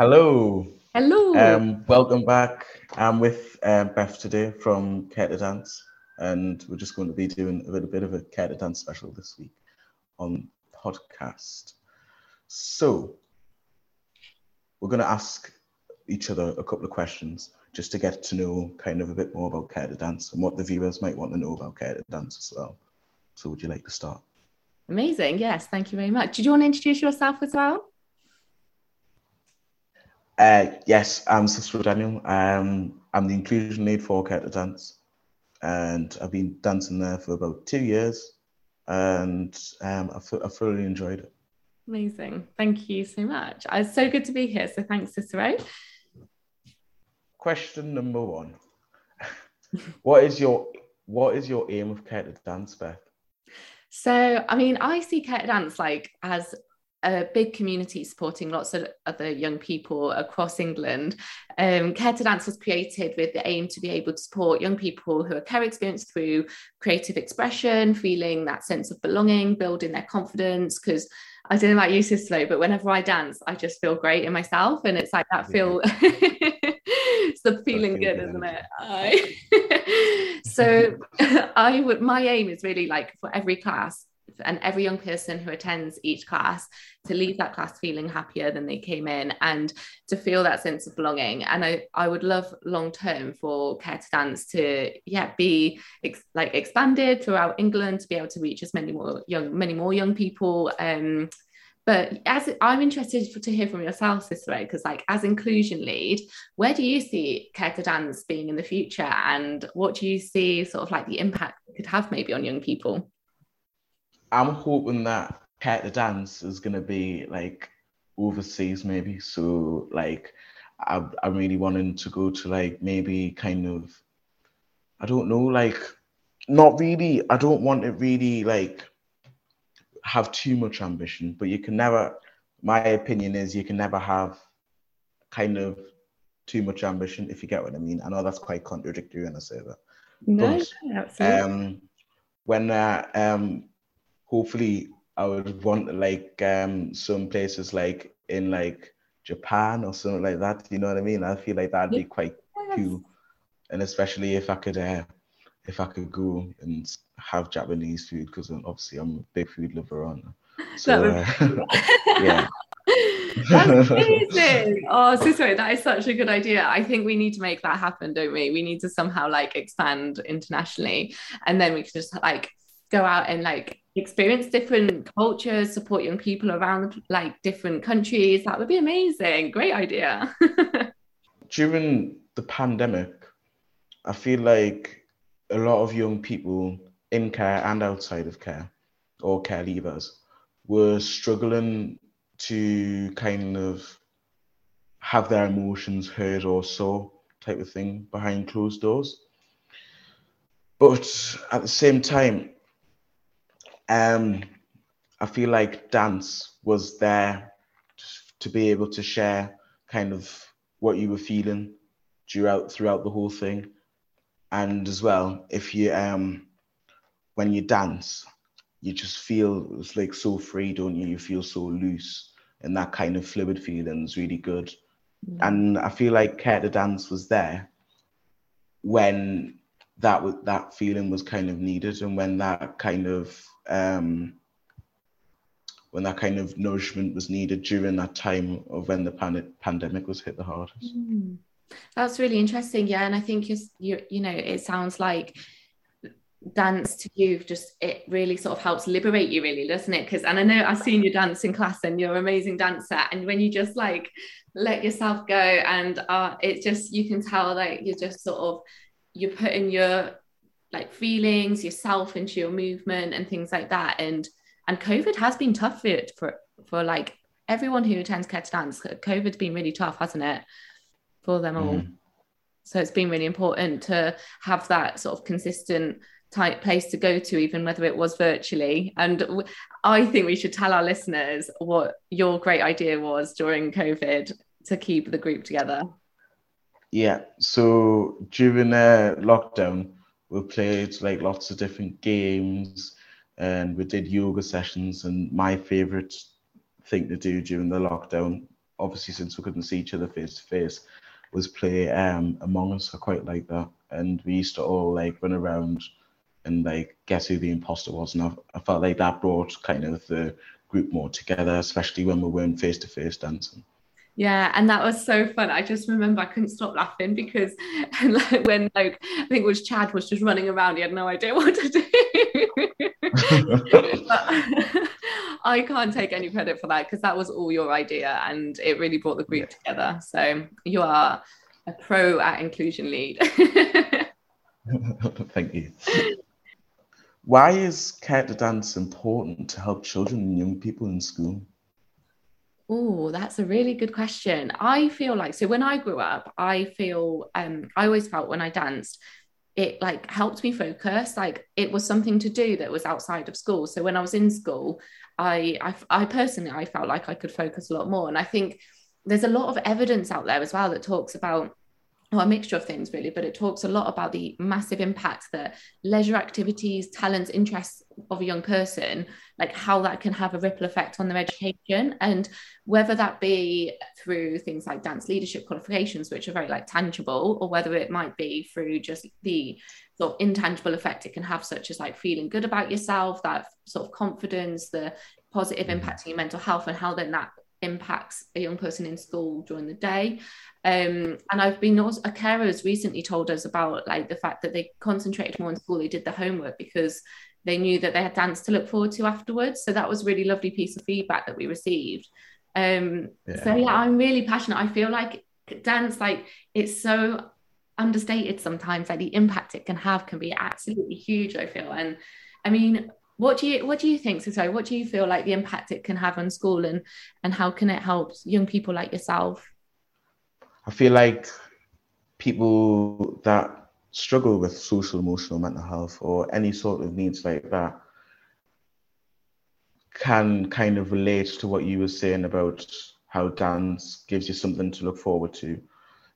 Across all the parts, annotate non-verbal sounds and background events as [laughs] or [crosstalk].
Hello. Hello. Um, welcome back. I'm with um, Beth today from Care to Dance, and we're just going to be doing a little bit of a Care to Dance special this week on podcast. So, we're going to ask each other a couple of questions just to get to know kind of a bit more about Care to Dance and what the viewers might want to know about Care to Dance as well. So, would you like to start? Amazing. Yes. Thank you very much. Did you want to introduce yourself as well? Uh, yes, I'm Cicero Daniel. Um, I'm the inclusion lead for Care to Dance, and I've been dancing there for about two years, and um, I've, I've thoroughly enjoyed it. Amazing. Thank you so much. It's so good to be here. So thanks, Cicero. Question number one: [laughs] What is your what is your aim of Care to Dance, Beth? So, I mean, I see Care to Dance like as a big community supporting lots of other young people across England. Um, Care to Dance was created with the aim to be able to support young people who are care experienced through creative expression, feeling that sense of belonging, building their confidence. Because I don't know about you, Cicero, but whenever I dance, I just feel great in myself. And it's like that feel, it's [laughs] the feeling good, isn't it? I... [laughs] so [laughs] I would, my aim is really like for every class and every young person who attends each class to leave that class feeling happier than they came in and to feel that sense of belonging. And i i would love long term for care to dance to yeah be ex- like expanded throughout england to be able to reach as many more young many more young people. Um but as I'm interested to hear from yourself, Cicero, because like as inclusion lead, where do you see Care to Dance being in the future, and what do you see sort of like the impact it could have maybe on young people? I'm hoping that Care to Dance is gonna be like overseas maybe. So like I I'm really wanting to go to like maybe kind of I don't know, like not really I don't want to really like have too much ambition, but you can never my opinion is you can never have kind of too much ambition if you get what I mean. I know that's quite contradictory when I say that. No, but, absolutely. Um, when uh, um, hopefully I would want like um some places like in like Japan or something like that. You know what I mean? I feel like that'd be quite cool, and especially if I could uh, if I could go and have Japanese food because obviously I'm a big food lover on. [laughs] So uh, [laughs] yeah. [laughs] That's amazing. Oh, Cicero, that is such a good idea. I think we need to make that happen, don't we? We need to somehow like expand internationally and then we can just like go out and like experience different cultures, support young people around like different countries. That would be amazing. Great idea. [laughs] During the pandemic, I feel like a lot of young people in care and outside of care or care leavers were struggling to kind of have their emotions heard or so type of thing behind closed doors. But at the same time, um, I feel like dance was there to be able to share kind of what you were feeling throughout throughout the whole thing, and as well if you um when you dance, you just feel it's like so free, don't you? You feel so loose, and that kind of fluid feeling is really good. Mm. And I feel like Care to Dance was there when that was that feeling was kind of needed, and when that kind of um, when that kind of nourishment was needed during that time of when the pan- pandemic was hit the hardest. Mm. That's really interesting, yeah. And I think you you know it sounds like dance to you just it really sort of helps liberate you really doesn't it because and i know i've seen you dance in class and you're an amazing dancer and when you just like let yourself go and uh it just you can tell that you're just sort of you're putting your like feelings yourself into your movement and things like that. And and covid has been tough for it for for like everyone who attends care to dance. Covid's been really tough hasn't it for them all? Mm. so it's been really important to have that sort of consistent type place to go to even whether it was virtually. And i think we should tell our listeners what your great idea was during covid to keep the group together yeah so during uh, lockdown we played like lots of different games and we did yoga sessions and my favorite thing to do during the lockdown obviously since we couldn't see each other face to face, was play um, Among Us. I quite like that, and we used to all like run around and like guess who the imposter was, and I, I felt like that brought kind of the group more together, especially when we weren't face to face dancing. Yeah, and that was so fun. I just remember I couldn't stop laughing because [laughs] like, when like I think it was Chad was just running around, he had no idea [laughs] what to do. [laughs] I can't take any credit for that because that was all your idea and it really brought the group together. So you are a pro at inclusion lead. Thank you. Why is Care to Dance important to help children and young people in school? Oh, that's a really good question. I feel like so when I grew up, I feel um I always felt when I danced, it like helped me focus. Like it was something to do that was outside of school. So when I was in school, I I, I personally I felt like I could focus a lot more. And I think there's a lot of evidence out there as well that talks about or a mixture of things really but it talks a lot about the massive impact that leisure activities talents interests of a young person like how that can have a ripple effect on their education and whether that be through things like dance leadership qualifications which are very like tangible or whether it might be through just the sort of intangible effect it can have such as like feeling good about yourself that sort of confidence the positive mm. impact on your mental health and how then that impacts a young person in school during the day. Um, and I've been also a carer has recently told us about like the fact that they concentrated more in school, they did the homework because they knew that they had dance to look forward to afterwards. So that was really lovely piece of feedback that we received. Um, yeah. So yeah, I'm really passionate. I feel like dance, like it's so understated sometimes. Like the impact it can have can be absolutely huge. I feel, and I mean, what do you what do you think so sorry what do you feel like the impact it can have on school and and how can it help young people like yourself i feel like people that struggle with social emotional mental health or any sort of needs like that can kind of relate to what you were saying about how dance gives you something to look forward to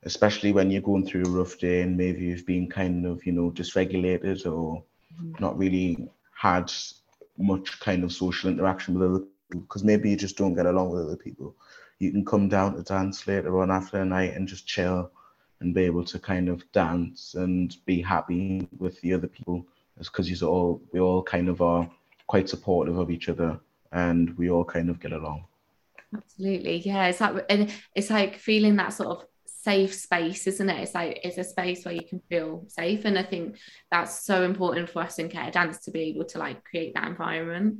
especially when you're going through a rough day and maybe you've been kind of you know dysregulated or mm-hmm. not really had much kind of social interaction with other people because maybe you just don't get along with other people. You can come down to dance later on after a night and just chill and be able to kind of dance and be happy with the other people. because you all we all kind of are quite supportive of each other and we all kind of get along. Absolutely, yeah. It's like and it's like feeling that sort of safe space isn't it it's like it's a space where you can feel safe and i think that's so important for us in care dance to be able to like create that environment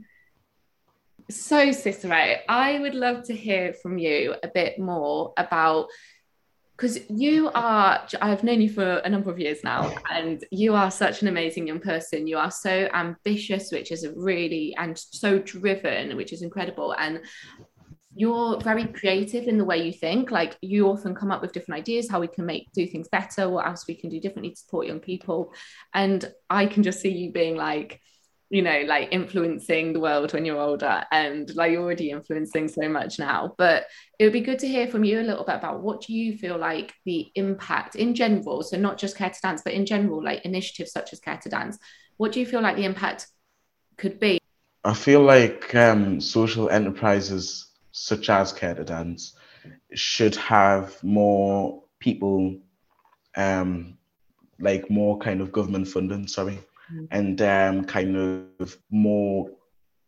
so Cicero, I would love to hear from you a bit more about because you are I've known you for a number of years now and you are such an amazing young person. You are so ambitious which is really and so driven which is incredible. And you're very creative in the way you think. Like you often come up with different ideas how we can make do things better what else we can do differently to support young people. And i can just see you being like you know like influencing the world when you're older and like you're already influencing so much now. But it would be good to hear from you a little bit about what do you feel like the impact in general so not just care to dance but in general like initiatives such as care to dance what do you feel like the impact could be? I feel like um, social enterprises such as Care to Dance should have more people, um, like more kind of government funding, sorry, and kind of more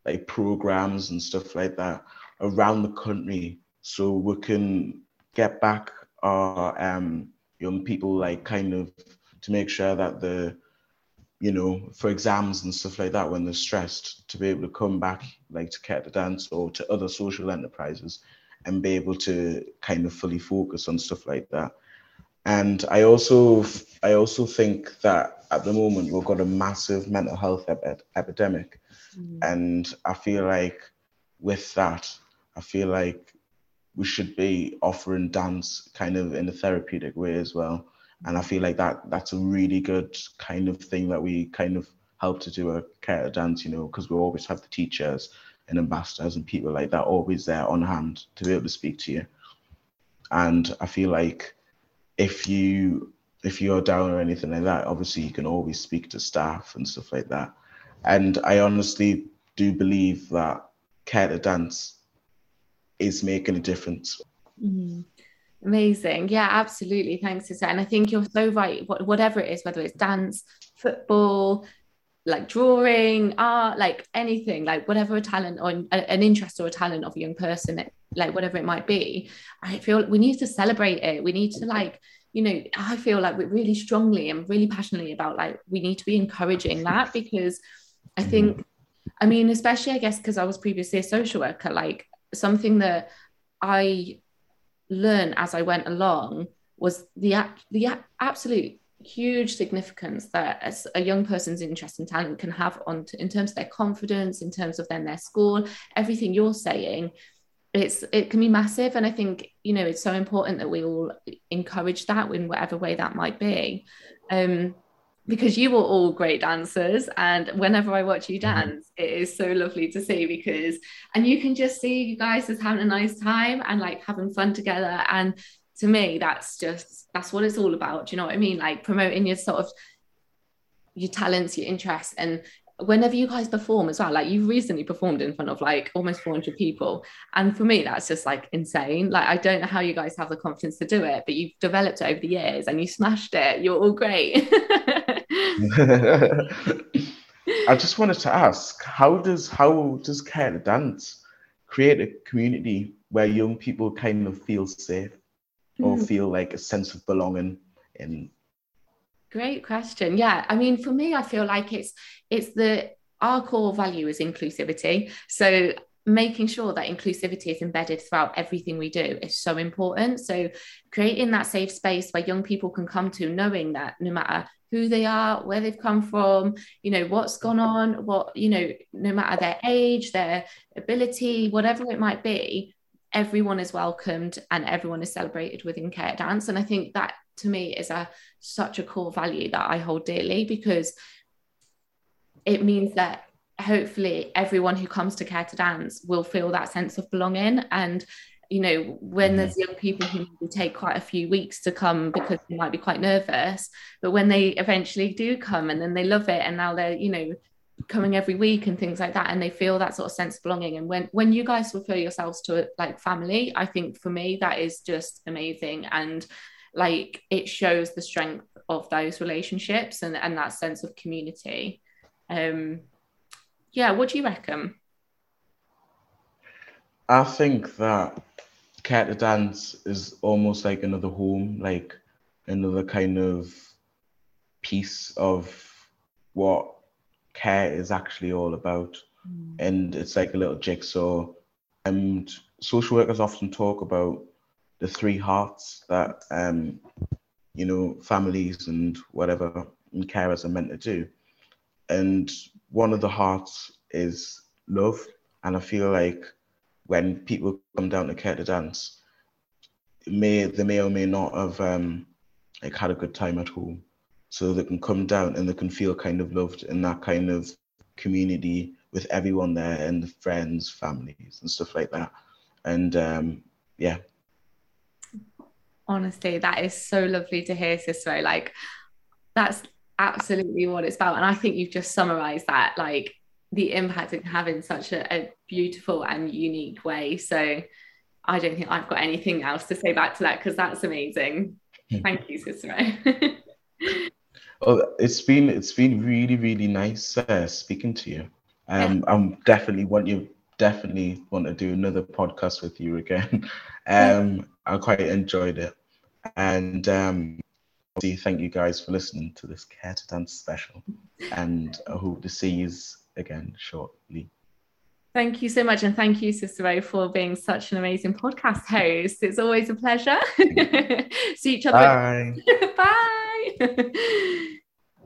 like programs and stuff like that around the country so we can get back our um, young people like kind of to make sure that the you know, for exams and stuff like that when they're stressed, to be able to come back like to Care to Dance or to other social enterprises and be able to kind of fully focus on stuff like that. And I also I also think that at the moment we've got a massive mental health ep- epidemic, mm. and I feel like with that, I feel like we should be offering dance kind of in a therapeutic way as well and I feel like that that's a really good kind of thing that we kind of help to do a care dance, you know, because we always have the teachers and ambassadors and people like that always there on hand to be able to speak to you. And I feel like if you if you're down or anything like that, obviously you can always speak to staff and stuff like that. And I honestly do believe that care to dance is making a difference Mm. Amazing. Yeah, absolutely. Thanks, Cicero. And I think you're so right. Whatever it is, whether it's dance, football, like drawing, art, like anything, like whatever a talent or an interest or a talent of a young person, like whatever it might be, I feel we need to celebrate it. We need to like, you know, I feel like we're really strongly and really passionately about like we need to be encouraging that because I mm-hmm. think, I mean, especially I guess because I was previously a social worker, like something that I learn as I went along was the the absolute huge significance that as a young person's interest and talent can have on to, in terms of their confidence in terms of then their school everything you're saying it's it can be massive and i think you know it's so important that we all encourage that in whatever way that might be um because you were all great dancers and whenever i watch you mm-hmm. dance it is so lovely to see because and you can just see you guys as having a nice time and like having fun together and to me that's just that's what it's all about do you know what i mean like promoting your sort of your talents your interests and whenever you guys perform as well like you recently performed in front of like almost 400 people and for me that's just like insane like i don't know how you guys have the confidence to do it but you've developed it over the years and you smashed it you're all great [laughs] I just wanted to ask, how does how does Care Dance create a community where young people kind of feel safe or mm. feel like a sense of belonging in? Great question. Yeah, I mean, for me, I feel like it's it's the our core value is inclusivity. So making sure that inclusivity is embedded throughout everything we do is so important. So creating that safe space where young people can come to knowing that no matter who they are, where they've come from, you know, what's gone on, what, you know, no matter their age, their ability, whatever it might be, everyone is welcomed and everyone is celebrated within care dance. And I think that to me is a such a core value that I hold dearly because it means that hopefully everyone who comes to care to dance will feel that sense of belonging. And you know when mm-hmm. there's young people who take quite a few weeks to come because they might be quite nervous but when they eventually do come and then they love it and now they're you know coming every week and things like that and they feel that sort of sense of belonging. And when when you guys refer yourselves to like family i think for me that is just amazing. And like it shows the strength of those relationships and and that sense of community um yeah what do you reckon i think that Care to Dance is almost like another home, like another kind of piece of what care is actually all about. Mm. And it's like a little jigsaw. And social workers often talk about the three hearts that um, you know, families and whatever and carers are meant to do. And one of the hearts is love. And I feel like when people come down to care to dance, may they may or may not have um, like had a good time at home, so they can come down and they can feel kind of loved in that kind of community with everyone there and the friends, families, and stuff like that. And um, yeah. Honestly, that is so lovely to hear, Cicero. Like, that's absolutely what it's about. And I think you've just summarized that. Like, the impact it can have in such a, a beautiful and unique way. So I don't think I've got anything else to say back to that because that's amazing. Hmm. Thank you, Cicero. well, it's been it's been really really nice uh, speaking to you. Um, yeah. I'm definitely want you definitely want to do another podcast with you again. [laughs] Um, I quite enjoyed it, and um, thank you guys for listening to this Care to Dance special, and I hope to see you again shortly. Thank you so much. And thank you, Cicero, for being such an amazing podcast host. It's always a pleasure. [laughs] See each other. Bye. [laughs] Bye.